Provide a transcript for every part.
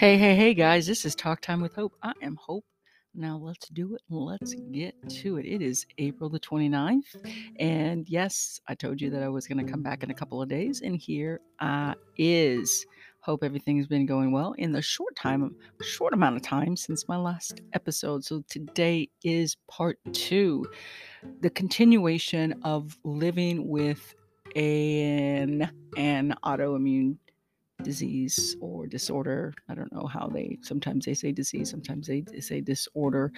Hey, hey, hey, guys, this is Talk Time with Hope. I am Hope. Now let's do it. Let's get to it. It is April the 29th. And yes, I told you that I was going to come back in a couple of days. And here I is. Hope everything's been going well in the short time, short amount of time since my last episode. So today is part two, the continuation of living with an an autoimmune disease or disorder. I don't know how they sometimes they say disease, sometimes they, say disorder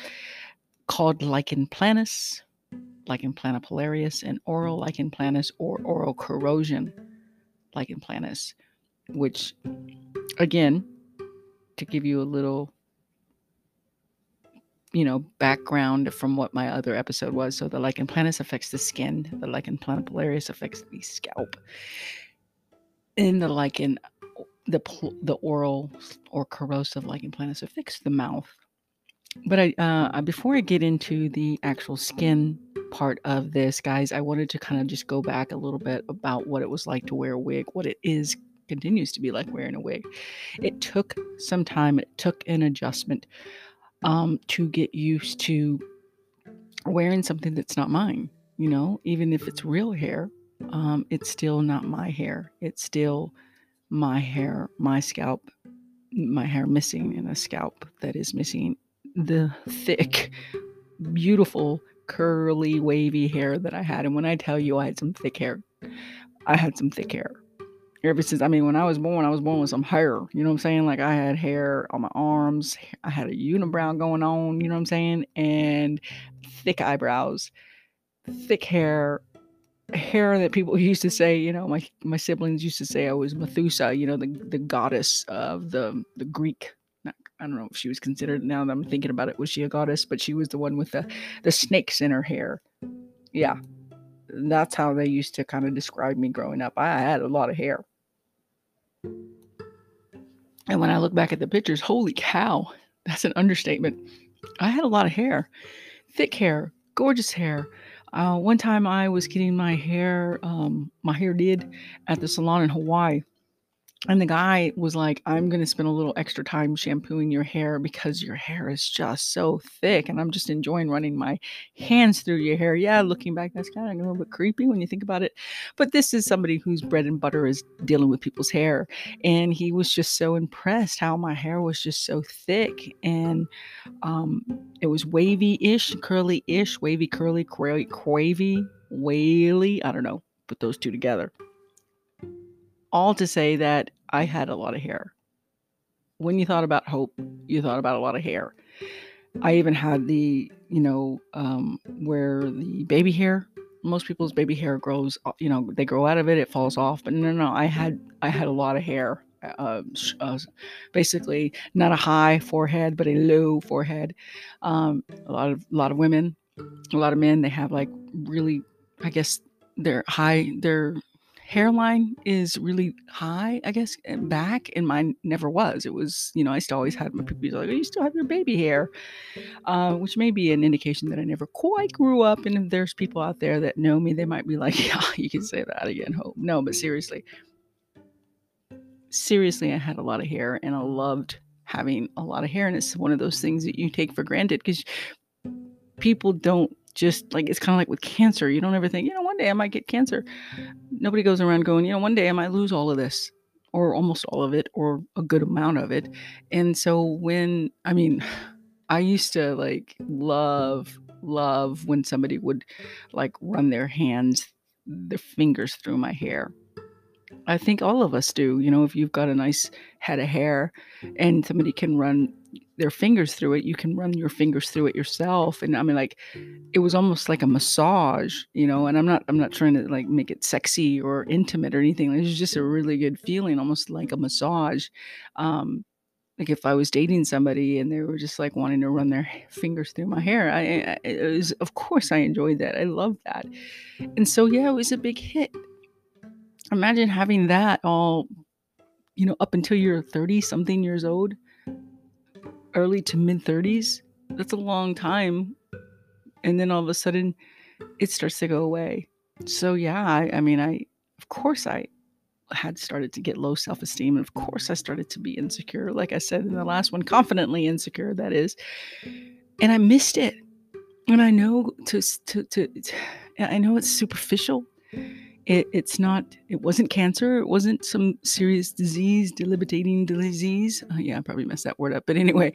called lichen planus, lichen planopilaris, and oral lichen planus or oral corrosion lichen planus, which again, to give you a little you know background from what my other episode was so the lichen planus affects the skin the lichen planopilaris affects the scalp and the lichen the the oral or corrosive lichen planus affects the mouth. But I uh, before I get into the actual skin part of this, guys, I wanted to kind of just go back a little bit about what it was like to wear a wig, what it is continues to be like wearing a wig. It took some time. It took an adjustment um, to get used to wearing something that's not mine. You know, even if it's real hair, um, it's still not my hair. It's still my hair, my scalp, my hair missing and a scalp that is missing the thick, beautiful, curly, wavy hair that I had. And when I tell you I had some thick hair, I had some thick hair. Ever since, I mean, when I was born, I was born with some hair. You know what I'm saying? Like I had hair on my arms. I had a unibrow going on. You know what I'm saying? And thick eyebrows, thick hair, hair that people used to say, you know, my my siblings used to say I was Methusa, you know, the the goddess of the the Greek. Not, I don't know if she was considered. Now that I'm thinking about it, was she a goddess? But she was the one with the the snakes in her hair. Yeah, that's how they used to kind of describe me growing up. I had a lot of hair. And when I look back at the pictures, holy cow, that's an understatement. I had a lot of hair, thick hair, gorgeous hair. Uh, one time I was getting my hair, um, my hair did at the salon in Hawaii. And the guy was like, I'm going to spend a little extra time shampooing your hair because your hair is just so thick. And I'm just enjoying running my hands through your hair. Yeah, looking back, that's kind of a little bit creepy when you think about it. But this is somebody whose bread and butter is dealing with people's hair. And he was just so impressed how my hair was just so thick. And um, it was wavy ish, curly ish, wavy, curly, cra- quavy, whaley. I don't know. Put those two together all to say that I had a lot of hair. When you thought about hope, you thought about a lot of hair. I even had the, you know, um, where the baby hair. Most people's baby hair grows, uh, you know, they grow out of it, it falls off. But no, no, I had, I had a lot of hair. Uh, uh, basically, not a high forehead, but a low forehead. Um, a lot of, a lot of women, a lot of men, they have like really, I guess, they're high, they're hairline is really high, I guess, back, and mine never was. It was, you know, I still always had my people like, oh, you still have your baby hair, uh, which may be an indication that I never quite grew up. And if there's people out there that know me, they might be like, yeah, you can say that again, Hope. No, but seriously, seriously, I had a lot of hair, and I loved having a lot of hair, and it's one of those things that you take for granted because people don't just like it's kind of like with cancer. You don't ever think, you know, one day I might get cancer. Nobody goes around going, you know, one day I might lose all of this or almost all of it or a good amount of it. And so when I mean, I used to like love love when somebody would like run their hands their fingers through my hair. I think all of us do. You know, if you've got a nice head of hair and somebody can run their fingers through it, you can run your fingers through it yourself. And I mean, like, it was almost like a massage, you know. And I'm not, I'm not trying to like make it sexy or intimate or anything. It was just a really good feeling, almost like a massage. Um, like if I was dating somebody and they were just like wanting to run their fingers through my hair, I, I was, of course, I enjoyed that. I loved that. And so, yeah, it was a big hit. Imagine having that all, you know, up until you're 30 something years old early to mid 30s, that's a long time. And then all of a sudden, it starts to go away. So, yeah, I, I mean, I, of course, I, had started to get low self esteem. And of course, I started to be insecure, like I said in the last one, confidently insecure, that is. And I missed it. And I know to, to, to, to I know it's superficial. It, it's not, it wasn't cancer. It wasn't some serious disease, debilitating disease. Uh, yeah, I probably messed that word up. But anyway,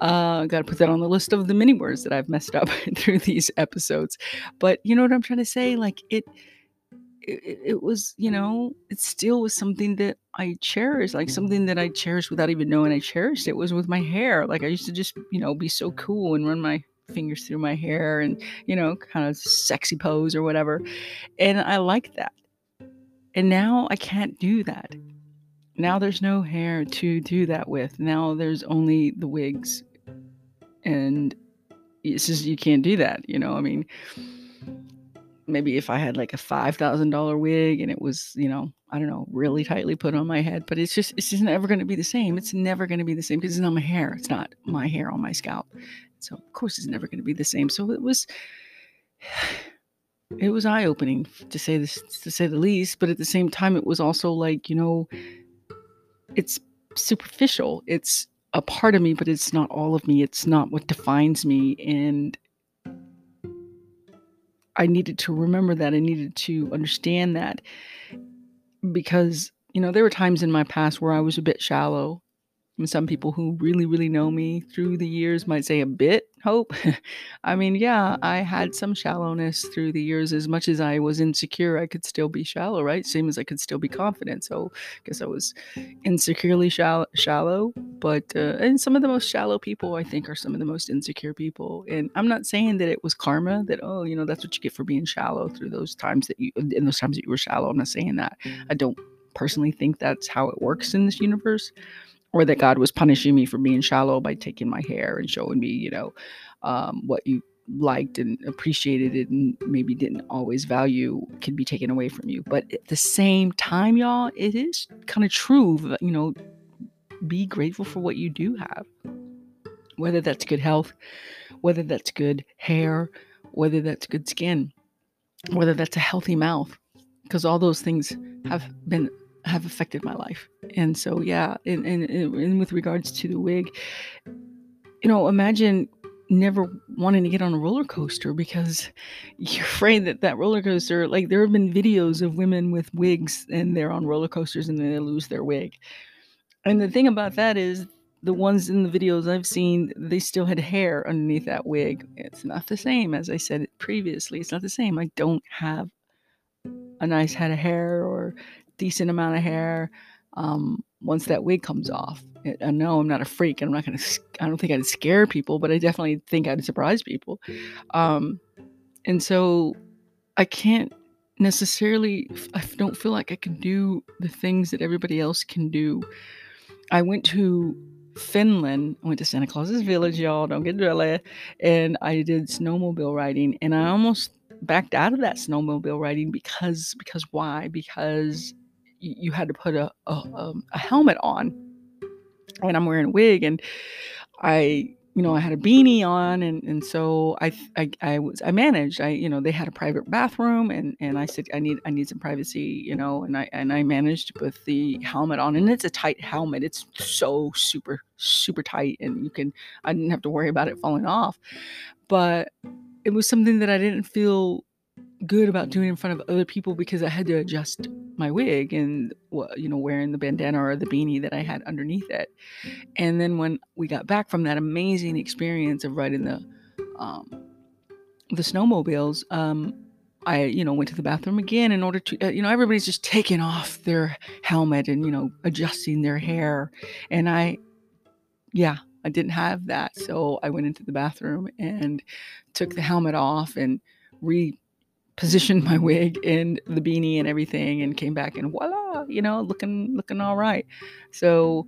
uh, got to put that on the list of the many words that I've messed up through these episodes. But you know what I'm trying to say? Like it, it, it, was, you know, it still was something that I cherished, like something that I cherished without even knowing I cherished. It was with my hair. Like I used to just, you know, be so cool and run my fingers through my hair and, you know, kind of sexy pose or whatever. And I like that. And now I can't do that. Now there's no hair to do that with. Now there's only the wigs. And it's just, you can't do that, you know? I mean, maybe if I had like a five thousand dollar wig and it was, you know, I don't know, really tightly put on my head, but it's just it's just never going to be the same. It's never going to be the same because it's not my hair. It's not my hair on my scalp. So of course it's never going to be the same. So it was it was eye opening to say this to say the least, but at the same time it was also like, you know, it's superficial. It's a part of me, but it's not all of me. It's not what defines me and I needed to remember that. I needed to understand that because, you know, there were times in my past where I was a bit shallow some people who really, really know me through the years might say a bit hope. I mean, yeah, I had some shallowness through the years. As much as I was insecure, I could still be shallow, right? Same as I could still be confident. So I guess I was insecurely shallow. shallow but, uh, and some of the most shallow people, I think, are some of the most insecure people. And I'm not saying that it was karma, that, oh, you know, that's what you get for being shallow through those times that you, in those times that you were shallow. I'm not saying that. I don't personally think that's how it works in this universe or that God was punishing me for being shallow by taking my hair and showing me, you know, um, what you liked and appreciated it and maybe didn't always value can be taken away from you. But at the same time, y'all, it is kind of true, that, you know, be grateful for what you do have. Whether that's good health, whether that's good hair, whether that's good skin, whether that's a healthy mouth, because all those things have been have affected my life. And so, yeah, and, and, and with regards to the wig, you know, imagine never wanting to get on a roller coaster because you're afraid that that roller coaster, like there have been videos of women with wigs and they're on roller coasters and then they lose their wig. And the thing about that is the ones in the videos I've seen, they still had hair underneath that wig. It's not the same, as I said previously. It's not the same. I don't have a nice head of hair or decent amount of hair um, once that wig comes off. I know I'm not a freak and I'm not going to, I don't think I'd scare people, but I definitely think I'd surprise people. Um, and so I can't necessarily, I don't feel like I can do the things that everybody else can do. I went to Finland. I went to Santa Claus's Village, y'all. Don't get jelly. And I did snowmobile riding, and I almost backed out of that snowmobile riding because because why? Because you had to put a, a, um, a helmet on. And I'm wearing a wig and I you know I had a beanie on and and so I I, I was I managed. I you know they had a private bathroom and and I said I need I need some privacy you know and I and I managed with the helmet on. And it's a tight helmet. It's so super super tight and you can I didn't have to worry about it falling off. But it was something that I didn't feel good about doing in front of other people because I had to adjust my wig and you know wearing the bandana or the beanie that I had underneath it. And then when we got back from that amazing experience of riding the um, the snowmobiles, um, I you know went to the bathroom again in order to uh, you know everybody's just taking off their helmet and you know adjusting their hair, and I yeah I didn't have that, so I went into the bathroom and took the helmet off and re positioned my wig and the beanie and everything and came back and voila, you know, looking looking all right. So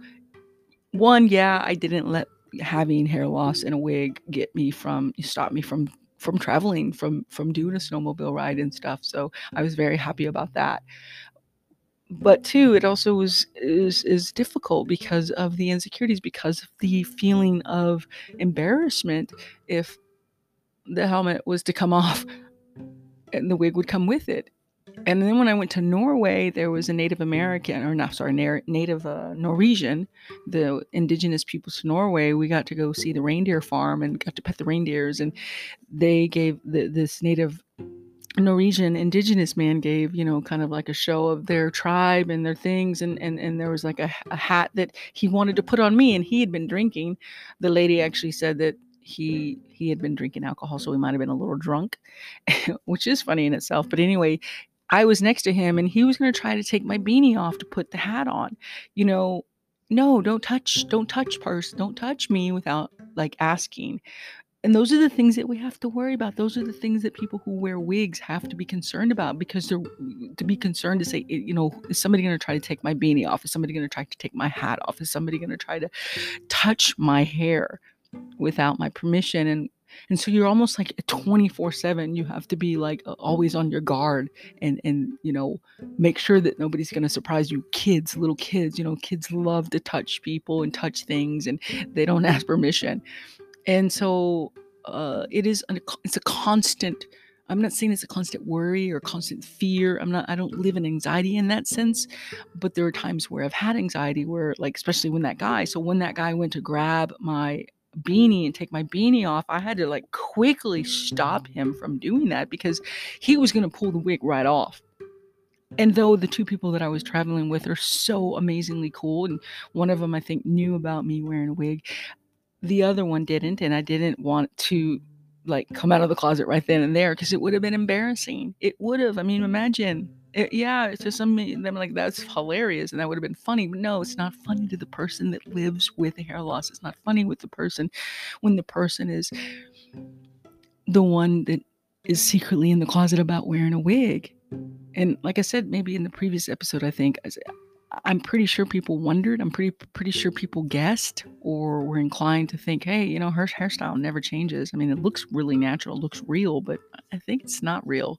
one, yeah, I didn't let having hair loss and a wig get me from stop me from from traveling from from doing a snowmobile ride and stuff. So I was very happy about that. But two, it also was is is difficult because of the insecurities, because of the feeling of embarrassment if the helmet was to come off and the wig would come with it. And then when I went to Norway, there was a Native American, or not, sorry, Native uh, Norwegian, the indigenous peoples to Norway. We got to go see the reindeer farm and got to pet the reindeers. And they gave the, this Native Norwegian indigenous man gave, you know, kind of like a show of their tribe and their things. And, and, and there was like a, a hat that he wanted to put on me, and he had been drinking. The lady actually said that he he had been drinking alcohol so he mm-hmm. might have been a little drunk which is funny in itself but mm-hmm. anyway I was next to him and he was going to try to take my beanie off to put the hat on. You know, no, don't touch, don't touch purse, don't touch me without like asking. And those are the things that we have to worry about. Those are the things that people who wear wigs have to be concerned about because they're mm, to be concerned to say, you know, is somebody going to try to take my beanie off? Is somebody going to try to take my hat off? Is somebody going to try to touch my hair without my permission? And and so you're almost like 24 7 you have to be like always on your guard and and you know make sure that nobody's going to surprise you kids little kids you know kids love to touch people and touch things and they don't ask permission and so uh, it is it's a constant i'm not saying it's a constant worry or constant fear i'm not i don't live in anxiety in that sense but there are times where i've had anxiety where like especially when that guy so when that guy went to grab my beanie and take my beanie off, I had to like quickly stop him from doing that because he was going to pull the wig right off. And though the two people that I was traveling with are so amazingly cool, and one of them I think knew about me wearing a wig, the other one didn't. And I didn't want to like come out of the closet right then and there because it would have been embarrassing. It would have. I mean, imagine it, yeah, it's just something. I'm like, that's hilarious, and that would have been funny. But no, it's not funny to the person that lives with hair loss. It's not funny with the person when the person is the one that is secretly in the closet about wearing a wig. And like I said, maybe in the previous episode, I think I'm pretty sure people wondered. I'm pretty pretty sure people guessed or were inclined to think, hey, you know, her hairstyle never changes. I mean, it looks really natural, looks real, but I think it's not real.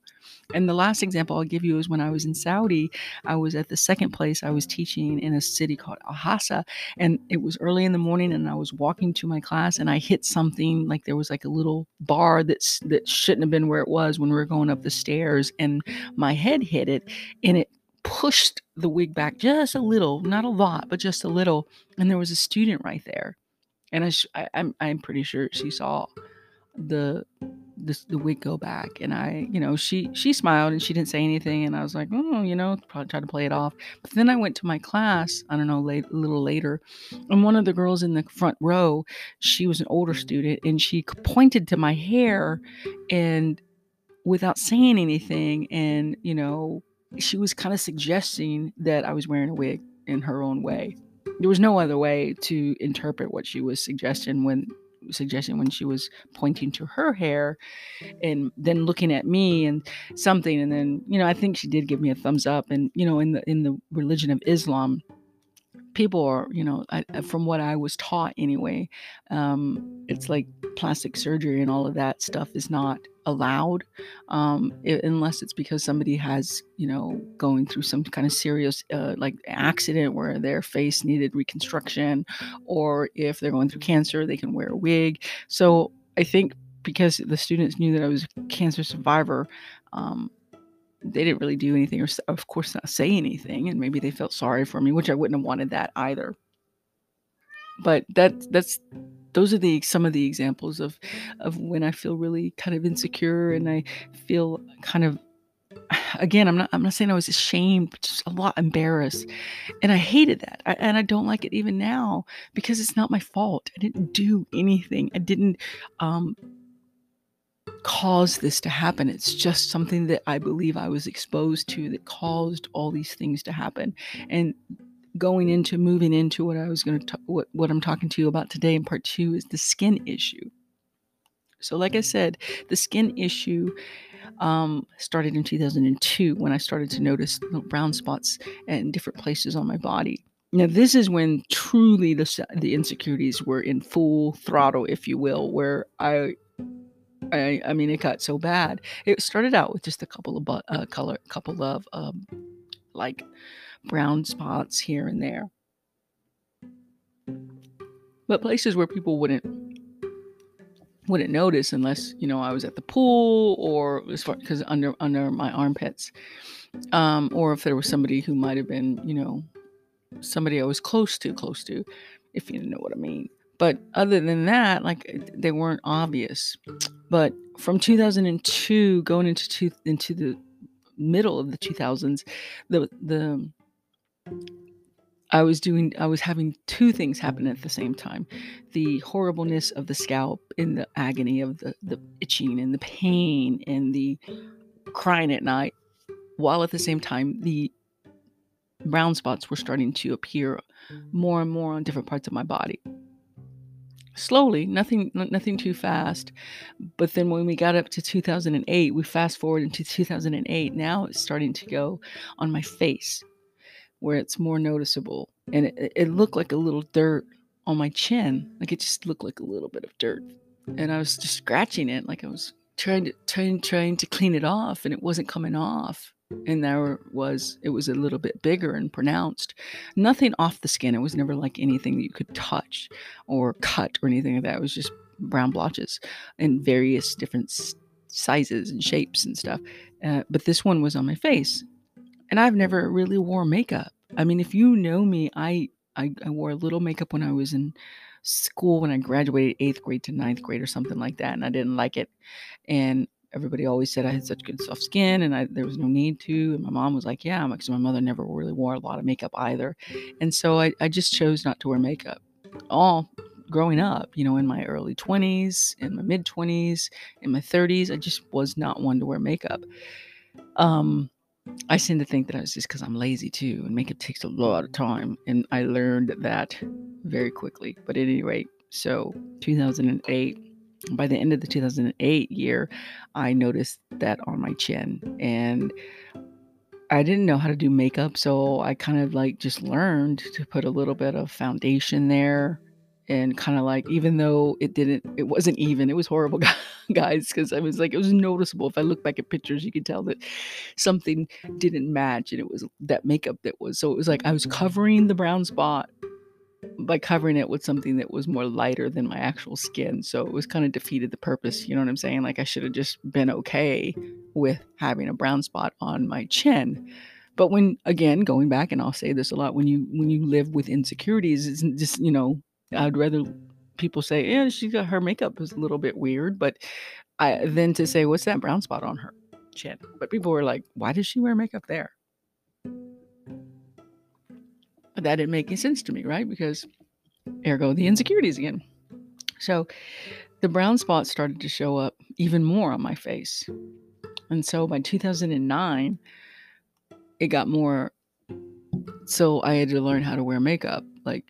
And the last example I'll give you is when I was in Saudi, I was at the second place I was teaching in a city called Al and it was early in the morning and I was walking to my class and I hit something like there was like a little bar that's that shouldn't have been where it was when we were going up the stairs and my head hit it and it pushed the wig back just a little, not a lot, but just a little. And there was a student right there, and I, sh- I I'm I'm pretty sure she saw the the, the wig go back and i you know she she smiled and she didn't say anything and i was like oh you know probably try to play it off but then i went to my class i don't know late, a little later and one of the girls in the front row she was an older student and she pointed to my hair and without saying anything and you know she was kind of suggesting that I was wearing a wig in her own way. There was no other way to interpret what she was suggesting when suggesting when she was pointing to her hair and then looking at me and something and then you know I think she did give me a thumbs up and you know in the in the religion of Islam people are you know I, from what I was taught anyway um, it's like plastic surgery and all of that stuff is not allowed um, it, unless it's because somebody has you know going through some kind of serious uh, like accident where their face needed reconstruction or if they're going through cancer they can wear a wig. So i think because the students knew that i was a cancer survivor um, they didn't really do anything or of course not say anything and maybe they felt sorry for me which i wouldn't have wanted that either. But that that's those are the some of the examples of of when I feel really kind of insecure and I feel kind of again I'm not I'm not saying I was ashamed but just a lot embarrassed. And I hated that I, and I don't like it even now because it's not my fault. I didn't do anything. I didn't um cause this to happen. It's just something that I believe I was exposed to that caused all these things to happen. And going into moving into what I was going to what what I'm talking to you about today in part 2 is the skin issue. So like I said, the skin issue um, started in 2002 when I started to notice brown spots in different places on my body. Now this is when truly the the insecurities were in full throttle, if you will, where I I, I mean, it got so bad. It started out with just a couple of but uh, color, couple of um, like brown spots here and there. But places where people wouldn't wouldn't notice unless you know I was at the pool or as far because under under my armpits, um, or if there was somebody who might have been you know somebody I was close to, close to, if you know what I mean. But other than that, like they weren't obvious. But from 2002 going into two, into the middle of the 2000s, the the I was doing I was having two things happen at the same time. The horribleness of the scalp and the agony of the, the itching and the pain and the crying at night, while at the same time the brown spots were starting to appear more and more on different parts of my body. Slowly, nothing nothing too fast. But then when we got up to 2008, we fast forward into 2008. Now it's starting to go on my face where it's more noticeable. And it, it looked like a little dirt on my chin. Like it just looked like a little bit of dirt. And I was just scratching it, like I was trying to trying trying to clean it off, and it wasn't coming off. And there was it was a little bit bigger and pronounced. Nothing off the skin. It was never like anything you could touch or cut or anything like that. It was just brown blotches in various different sizes and shapes and stuff. Uh, but this one was on my face, and I've never really wore makeup. I mean, if you know me, I, I, I wore a little makeup when I was in school when I graduated eighth grade to ninth grade or something like that, and I didn't like it. And everybody always said I had such good soft skin and I, there was no need to. And my mom was like, yeah, because my mother never really wore a lot of makeup either. And so I, I just chose not to wear makeup. All growing up, you know, in my early 20s, in my mid 20s, in my 30s, I just was not one to wear makeup. Um, I seem to think that it's just because I'm lazy too, and makeup takes a lot of time, and I learned that very quickly. But at any rate, so 2008, by the end of the 2008 year, I noticed that on my chin, and I didn't know how to do makeup, so I kind of like just learned to put a little bit of foundation there and kind of like mm-hmm. even though it didn't it wasn't even it was horrible guys because i was like it was noticeable. If i look back at pictures you could tell that something didn't match and it was that makeup that was so it was like i was mm-hmm. covering the brown spot by covering it with something that was more lighter than my actual skin so it was kind of defeated the purpose you know what i'm saying? Like i should have just been okay with having a brown spot on my chin. But when again going back and i'll say this a lot when you when you live with insecurities it's just you know I'd rather people say, "Yeah, she got her makeup is a little bit weird," but I than to say, "What's that brown spot on her chin?" But people were like, "Why does she wear makeup there?" But that didn't make any sense to me, right? Because ergo the insecurities again. So the brown spots started to show up even more on my face. And so by 2009, it got more so I had to learn how to wear makeup. Like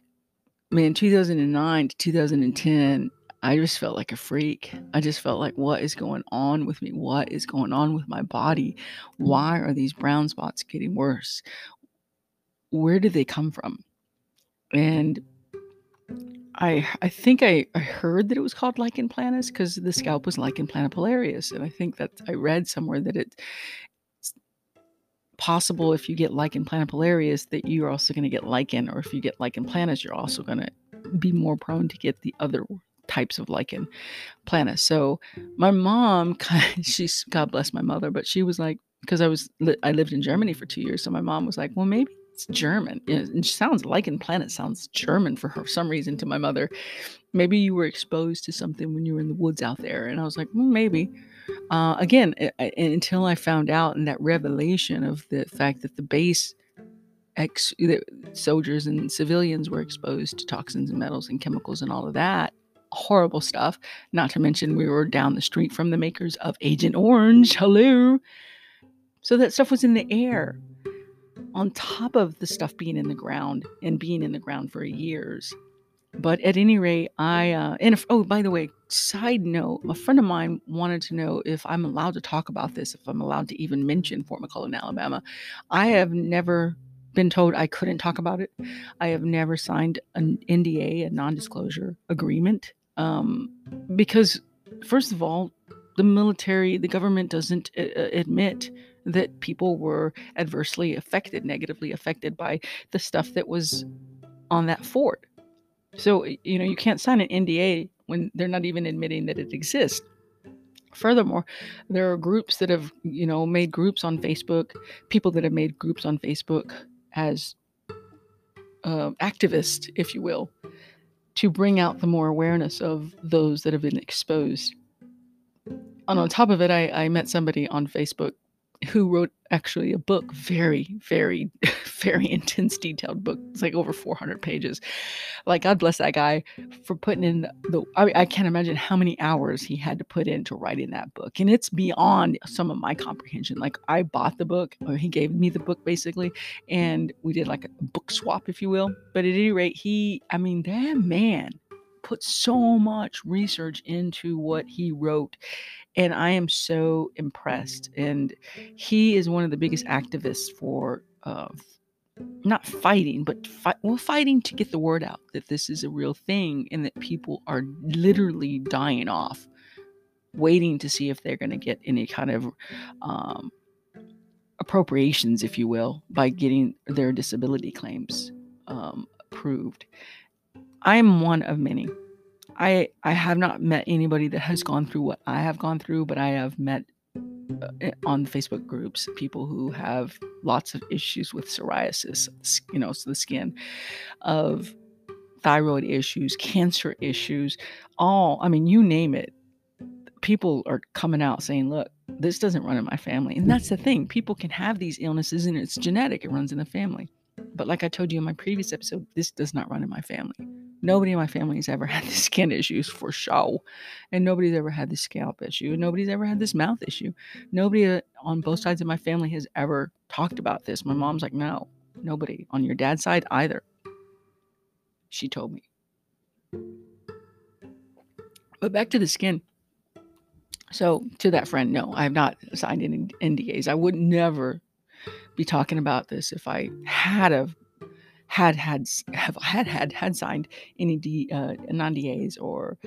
man, 2009 to 2010, I just felt like a freak. I just felt like, what is going on with me? What is going on with my body? Why are these brown spots getting worse? Where did they come from? And I I think I, I heard that it was called lichen planus because the scalp was lichen planopilaris, and I think that I read somewhere that it possible if you get lichen planopilaris that you're also going to get lichen, or if you get lichen planus, you're also going to be more prone to get the other types of lichen planus. So my mom, she's God bless my mother, but she was like, because I was I lived in Germany for two years, so my mom was like, well, maybe it's German. It sounds lichen planus sounds German for her, for some reason to my mother. Maybe you were exposed to something when you were in the woods out there, and I was like, maybe. Uh, again, I, until I found out in that revelation of the fact that the base ex- soldiers and civilians were exposed to toxins and metals and chemicals and all of that horrible stuff. Not to mention, we were down the street from the makers of Agent Orange. Hello. So that stuff was in the air, on top of the stuff being in the ground and being in the ground for years. But at any rate, I uh, and if, oh, by the way, side note, a friend of mine wanted to know if I'm allowed to talk about this, if I'm allowed to even mention Fort McClellan, Alabama. I have never been told I couldn't talk about it. I have never signed an NDA, a non-disclosure agreement, um, because first of all, the military, the government doesn't uh, uh admit that people were adversely affected, negatively affected by the stuff that was on that fort. So, you know, you can't sign an NDA when they're not even admitting that it exists. Furthermore, there are groups that have, you know, made groups on Facebook, people that have made groups on Facebook as uh, activists, if you will, to bring out the more awareness of those that have been exposed. And on top of it, I, I met somebody on Facebook who wrote actually a book, very, very, very intense, detailed book. It's like over 400 pages. Like, God bless that guy for putting in the, I, I can't imagine how many hours he had to put into writing that book. And it's beyond some of my comprehension. Like, I bought the book, or he gave me the book basically, and we did like a book swap, if you will. But at any rate, he, I mean, that man put so much research into what he wrote and I am so impressed. And he is one of the biggest activists for uh, not fighting, but well, fighting to get the word out that this is a real thing and that people are literally dying off, waiting to see if they're going to get any kind of um, appropriations, if you will, by getting their disability claims um, approved. I am one of many. I I have not met anybody that has gone through what I have gone through, but I have met uh, on Facebook groups people who have lots of issues with psoriasis, you know, so the skin, of thyroid issues, cancer issues, all I mean, you name it. People are coming out saying, "Look, this doesn't run in my family," and that's the thing. People can have these illnesses, and it's genetic; it runs in the family. But like I told you in my previous episode, this does not run in my family. Nobody in my family has ever had the skin issues for show. And nobody's ever had the scalp issue. Nobody's ever had this mouth issue. Nobody uh, on both sides of my family has ever talked about this. My mom's like, no, nobody. On your dad's side, either. She told me. But back to the skin. So, to that friend, no, I have not signed any NDAs. I would never be talking about this if I had have had had have had had had signed any D, uh, non-DAs or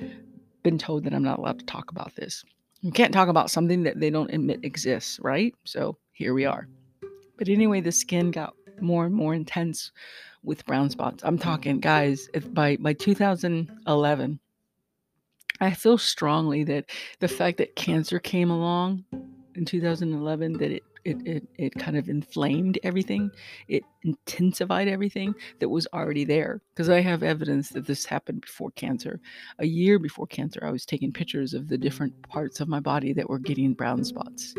been told that I'm not allowed to talk about this. You can't talk about something that they don't admit exists, right? So here we are. But anyway, the skin got more and more intense with brown spots. I'm talking, guys, if by by 2011, I feel strongly that the fact that cancer came along in 2011 that it it, mm-hmm. it, it kind of inflamed everything. It intensified everything that was already there. Because I have evidence that this happened before cancer. A year before cancer, I was taking pictures of the different parts of my body that were getting brown spots.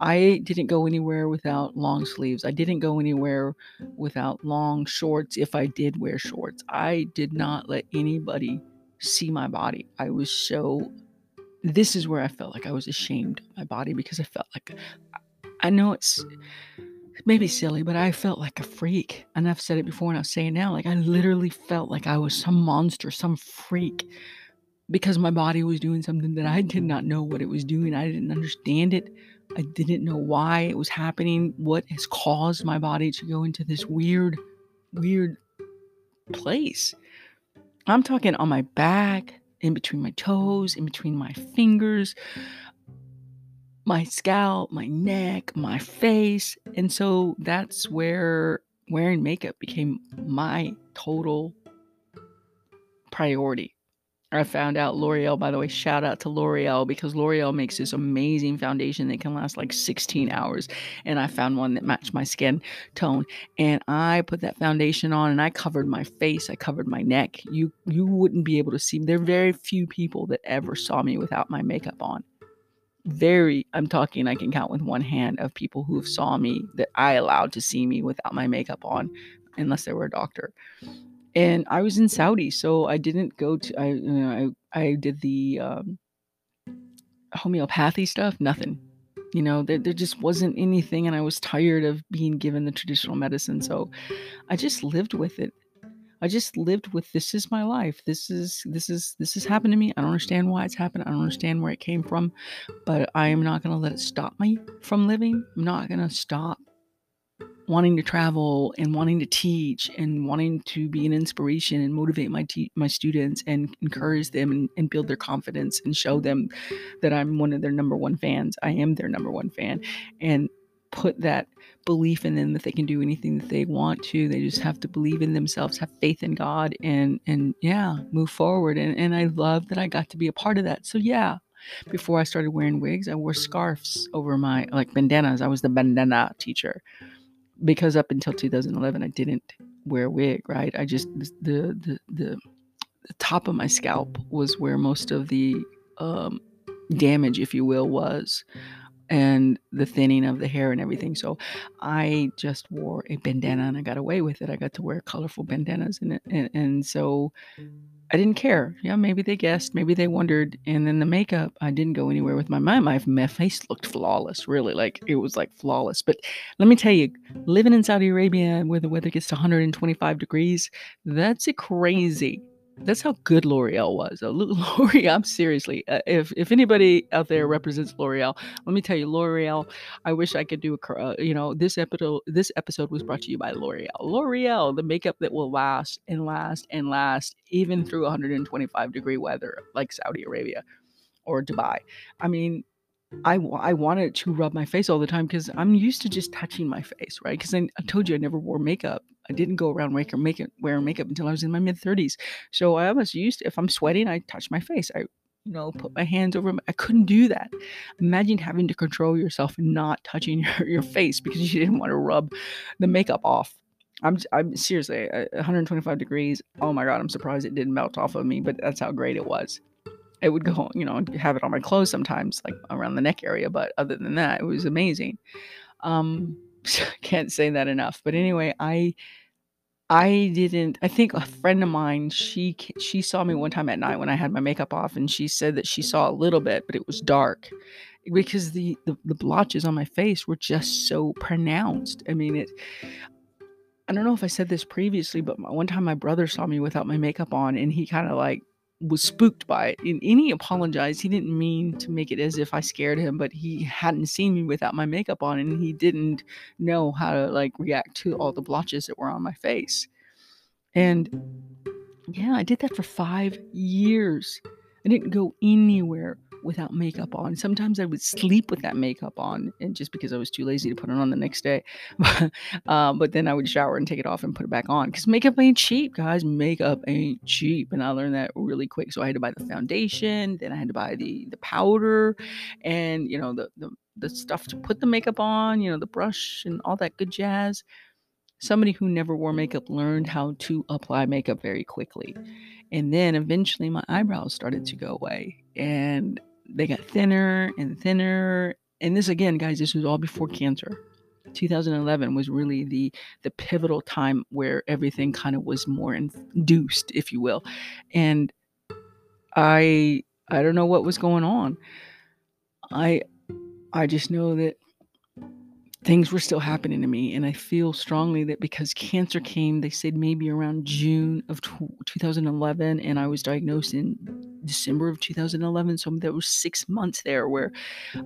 I didn't go anywhere without long sleeves. I didn't go anywhere without long shorts if I did wear shorts. I did not let anybody see my body. I was so this is where I felt like I was ashamed of my body because I felt like I know it's maybe silly, but I felt like a freak. And I've said it before and I'll say it now. Like I literally felt like I was some monster, some freak because my body was doing something that I did not know what it was doing. I didn't understand it. I didn't know why it was happening, what has caused my body to go into this weird, weird place. I'm talking on my back, in between my toes, in between my fingers my scalp, my neck, my face. And so that's where wearing makeup became my total priority. I found out L'Oreal, by the way, shout out to L'Oreal because L'Oreal makes this amazing foundation that can last like 16 hours. And I found one that matched my skin tone. And I put that foundation on and I covered my face, I covered my neck. You you wouldn't be able to see. There are very few people that ever saw me without my makeup on very i'm talking i can count with one hand of people who have saw me that i allowed to see me without my makeup on unless they were a doctor. And i was in saudi so i didn't go to i you know i, I did the um, homeopathy stuff nothing. You know there, there just wasn't anything and i was tired of being given the traditional medicine so i just lived with it I just lived with this is my life. This is this is this has mm. happened to me. I don't understand why it's happened. I don't mm. understand where it came from, but I am not going to let it stop me from living. I'm not going to stop wanting to travel and wanting to teach and wanting to be an inspiration and motivate my te- my students and encourage them and, and build their confidence and show them that I'm one of their number one fans. I am their number one fan. And put that belief in them that they can do anything that they want to. They just have to believe in themselves, have faith in God, and and yeah, move forward. And and I love that I got to be a part of that. So yeah, before I started wearing wigs, I wore scarves over my like bandanas. I was the bandana teacher because up until 2011, I didn't wear a wig. Right? I just the the the, the top of my scalp was where most of the um, damage, if you will, was and the thinning of the hair and everything. Mm-hmm. So I just wore a bandana and I got away with it. I got to wear colorful bandanas it. And, and so I didn't care. Yeah, maybe they guessed, maybe they wondered. And then the makeup, I didn't go anywhere with my mind. My, my face looked flawless, really. Like it was like flawless. But let me tell you, living in Saudi Arabia where the weather gets to 125 degrees, that's a crazy that's how good L'Oreal was. L'Oreal, I'm seriously, uh, if if anybody out there represents L'Oreal, let me tell you, L'Oreal. I wish I could do a, uh, you know, this episode. This episode was brought to you by L'Oreal. L'Oreal, the makeup that will last and last and last even through 125 degree weather, like Saudi Arabia or Dubai. I mean, I, I wanted to rub my face all the time because I'm used to just touching my face, right? Because I, I, told you I never wore makeup. I didn't go around making makeup, wearing makeup until I was in my mid 30s. So I was used if I'm sweating, I touch my face. I, you know, put my hands over my, I couldn't do that. Imagine having to control yourself and not touching your, your face because you didn't want to rub the makeup off. I'm, I'm seriously 125 degrees. Oh my God, I'm surprised it didn't melt off of me, but that's how great it was it would go, you know, have it on my clothes sometimes, like around the neck area. But other than that, it was amazing. Um, can't say that enough. But anyway, I I didn't. I think a mm-hmm. friend of mine she she saw me one time at night when I had my makeup off, and she said that she saw a little bit, but it was dark because the the, the blotches on my face were just so pronounced. I mean it. I don't know if I said this previously, but one time my brother saw me without my makeup on, and he kind of like was spooked by it. And, and he apologized. He didn't mean to make it as if I scared him, but he hadn't seen me without my makeup on and he didn't know how to like react to all the blotches that were on my face. And yeah, I did that for five years. I didn't go anywhere without makeup on. Sometimes I would sleep with that makeup on, and just because I was too lazy to put it on the next day. um, but then I would shower and take it off and put it back on because makeup ain't cheap, guys. Makeup ain't cheap, and I learned that really quick. So I had to buy the foundation, then I had to buy the the powder, and you know the the the stuff to put the makeup on, you know the brush and all that good jazz. Somebody who never wore makeup learned how to apply makeup very quickly. And then eventually my eyebrows started to go away. And they got thinner and thinner. And this again, guys, this was all before cancer. 2011 was really the the pivotal time where everything kind of was more induced, if you will. And I I don't know what was going on. I I just know that things were still happening to me and i feel strongly that because cancer came they said maybe around june of 2011 and i was diagnosed in december of 2011 so there was six months there where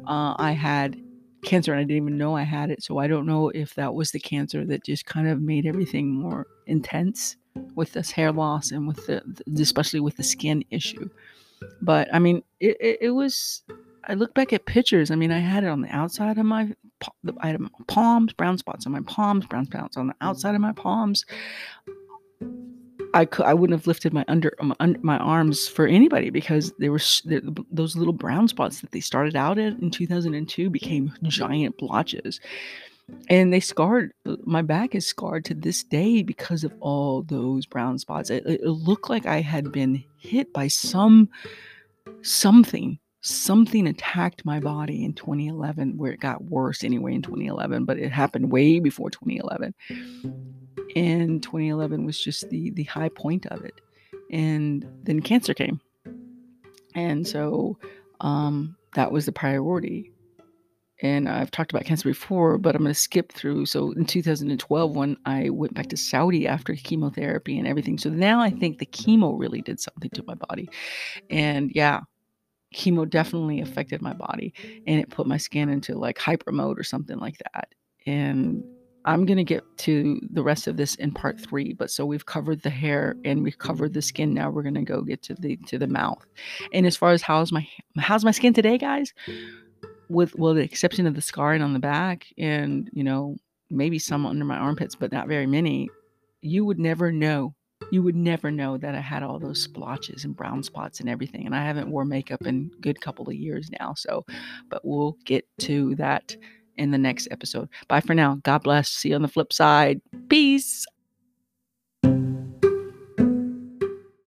uh, i had cancer and i didn't even know i had it so i don't know if that was the cancer that just kind of made everything more intense with this hair loss and with the especially with the skin issue. But i mean it, it, it was I look back at pictures. I mean, I had it on the outside of my, I had palms, brown spots on my palms, brown spots on the mm. outside of my palms. I could, I wouldn't have lifted my under, my, my arms for anybody because there were those little brown spots that they started out at in 2002 became giant blotches, and they scarred. My back is scarred to this day because of all those brown spots. It, it looked like I had been hit by some something something attacked my body in 2011 where it got worse anyway in 2011 but it happened way before 2011 and 2011 was just the the high point of it and then cancer came and so um, that was the priority and I've talked about cancer before, but I'm going to skip through. So in 2012, when I went back to Saudi after chemotherapy and everything, so now I think the chemo really did something to my body. And yeah, chemo definitely affected my body and it put my skin into like hyper mode or something like that. And I'm going to get to the rest of this in part 3, but so we've covered the hair and we've covered the skin. Now we're going to go get to the to the mouth. And as far as how's my how's my skin today, guys? with well, the exception of the scarring on the back and, you know, maybe some under my armpits, but not very many, you would never know. You would never know that I had all those splotches and brown spots and everything. And I haven't wore makeup in a good couple of years now. So, but we'll get to that in the next episode. Bye for now. God bless. See you on the flip side. Peace.